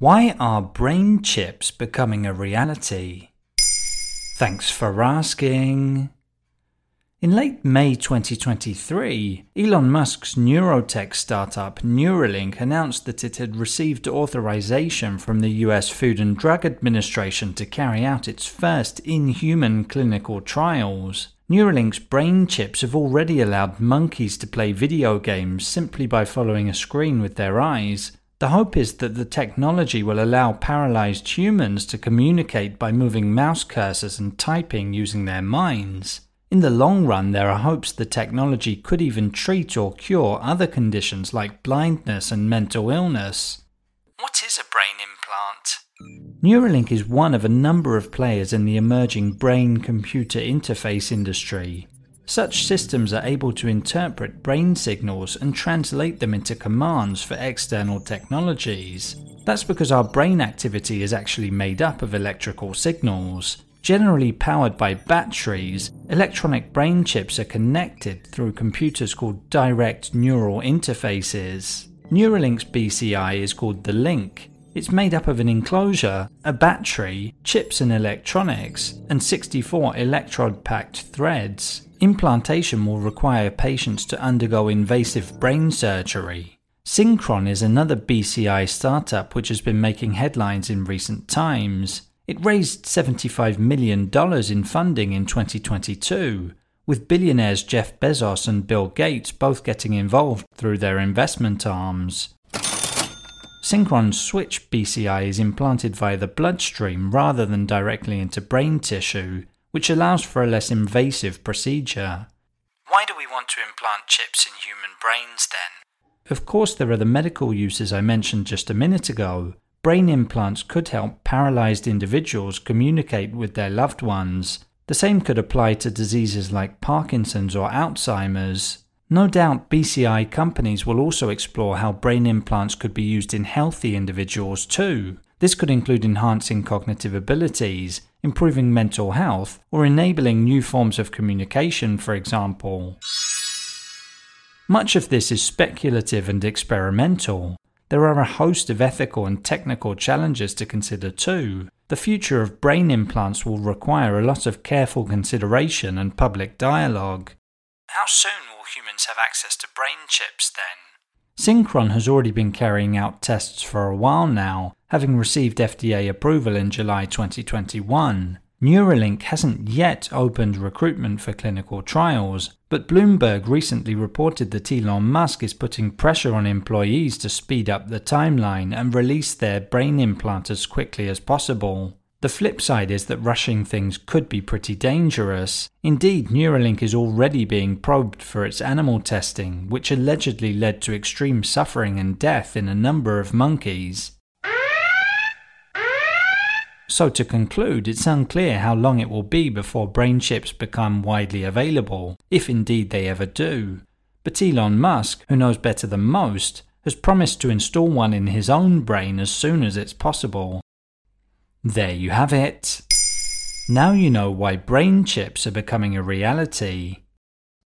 Why are brain chips becoming a reality? Thanks for asking. In late May 2023, Elon Musk's neurotech startup Neuralink announced that it had received authorization from the US Food and Drug Administration to carry out its first in human clinical trials. Neuralink's brain chips have already allowed monkeys to play video games simply by following a screen with their eyes. The hope is that the technology will allow paralyzed humans to communicate by moving mouse cursors and typing using their minds. In the long run, there are hopes the technology could even treat or cure other conditions like blindness and mental illness. What is a brain implant? Neuralink is one of a number of players in the emerging brain computer interface industry. Such systems are able to interpret brain signals and translate them into commands for external technologies. That's because our brain activity is actually made up of electrical signals. Generally powered by batteries, electronic brain chips are connected through computers called direct neural interfaces. Neuralink's BCI is called the Link. It's made up of an enclosure, a battery, chips and electronics, and 64 electrode packed threads. Implantation will require patients to undergo invasive brain surgery. Synchron is another BCI startup which has been making headlines in recent times. It raised $75 million in funding in 2022, with billionaires Jeff Bezos and Bill Gates both getting involved through their investment arms. Synchron's Switch BCI is implanted via the bloodstream rather than directly into brain tissue, which allows for a less invasive procedure. Why do we want to implant chips in human brains then? Of course, there are the medical uses I mentioned just a minute ago, brain implants could help paralyzed individuals communicate with their loved ones. The same could apply to diseases like Parkinson's or Alzheimer's. No doubt BCI companies will also explore how brain implants could be used in healthy individuals too. This could include enhancing cognitive abilities, improving mental health, or enabling new forms of communication, for example. Much of this is speculative and experimental, there are a host of ethical and technical challenges to consider too. The future of brain implants will require a lot of careful consideration and public dialogue. How soon will humans have access to brain chips then? Synchron has already been carrying out tests for a while now, having received FDA approval in July 2021. Neuralink hasn't yet opened recruitment for clinical trials, but Bloomberg recently reported that Elon Musk is putting pressure on employees to speed up the timeline and release their brain implant as quickly as possible. The flip side is that rushing things could be pretty dangerous. Indeed, Neuralink is already being probed for its animal testing, which allegedly led to extreme suffering and death in a number of monkeys. So, to conclude, it's unclear how long it will be before brain chips become widely available, if indeed they ever do. But Elon Musk, who knows better than most, has promised to install one in his own brain as soon as it's possible. There you have it. Now you know why brain chips are becoming a reality.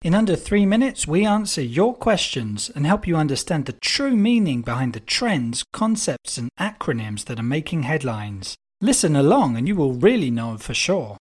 In under three minutes, we answer your questions and help you understand the true meaning behind the trends, concepts, and acronyms that are making headlines. Listen along and you will really know for sure.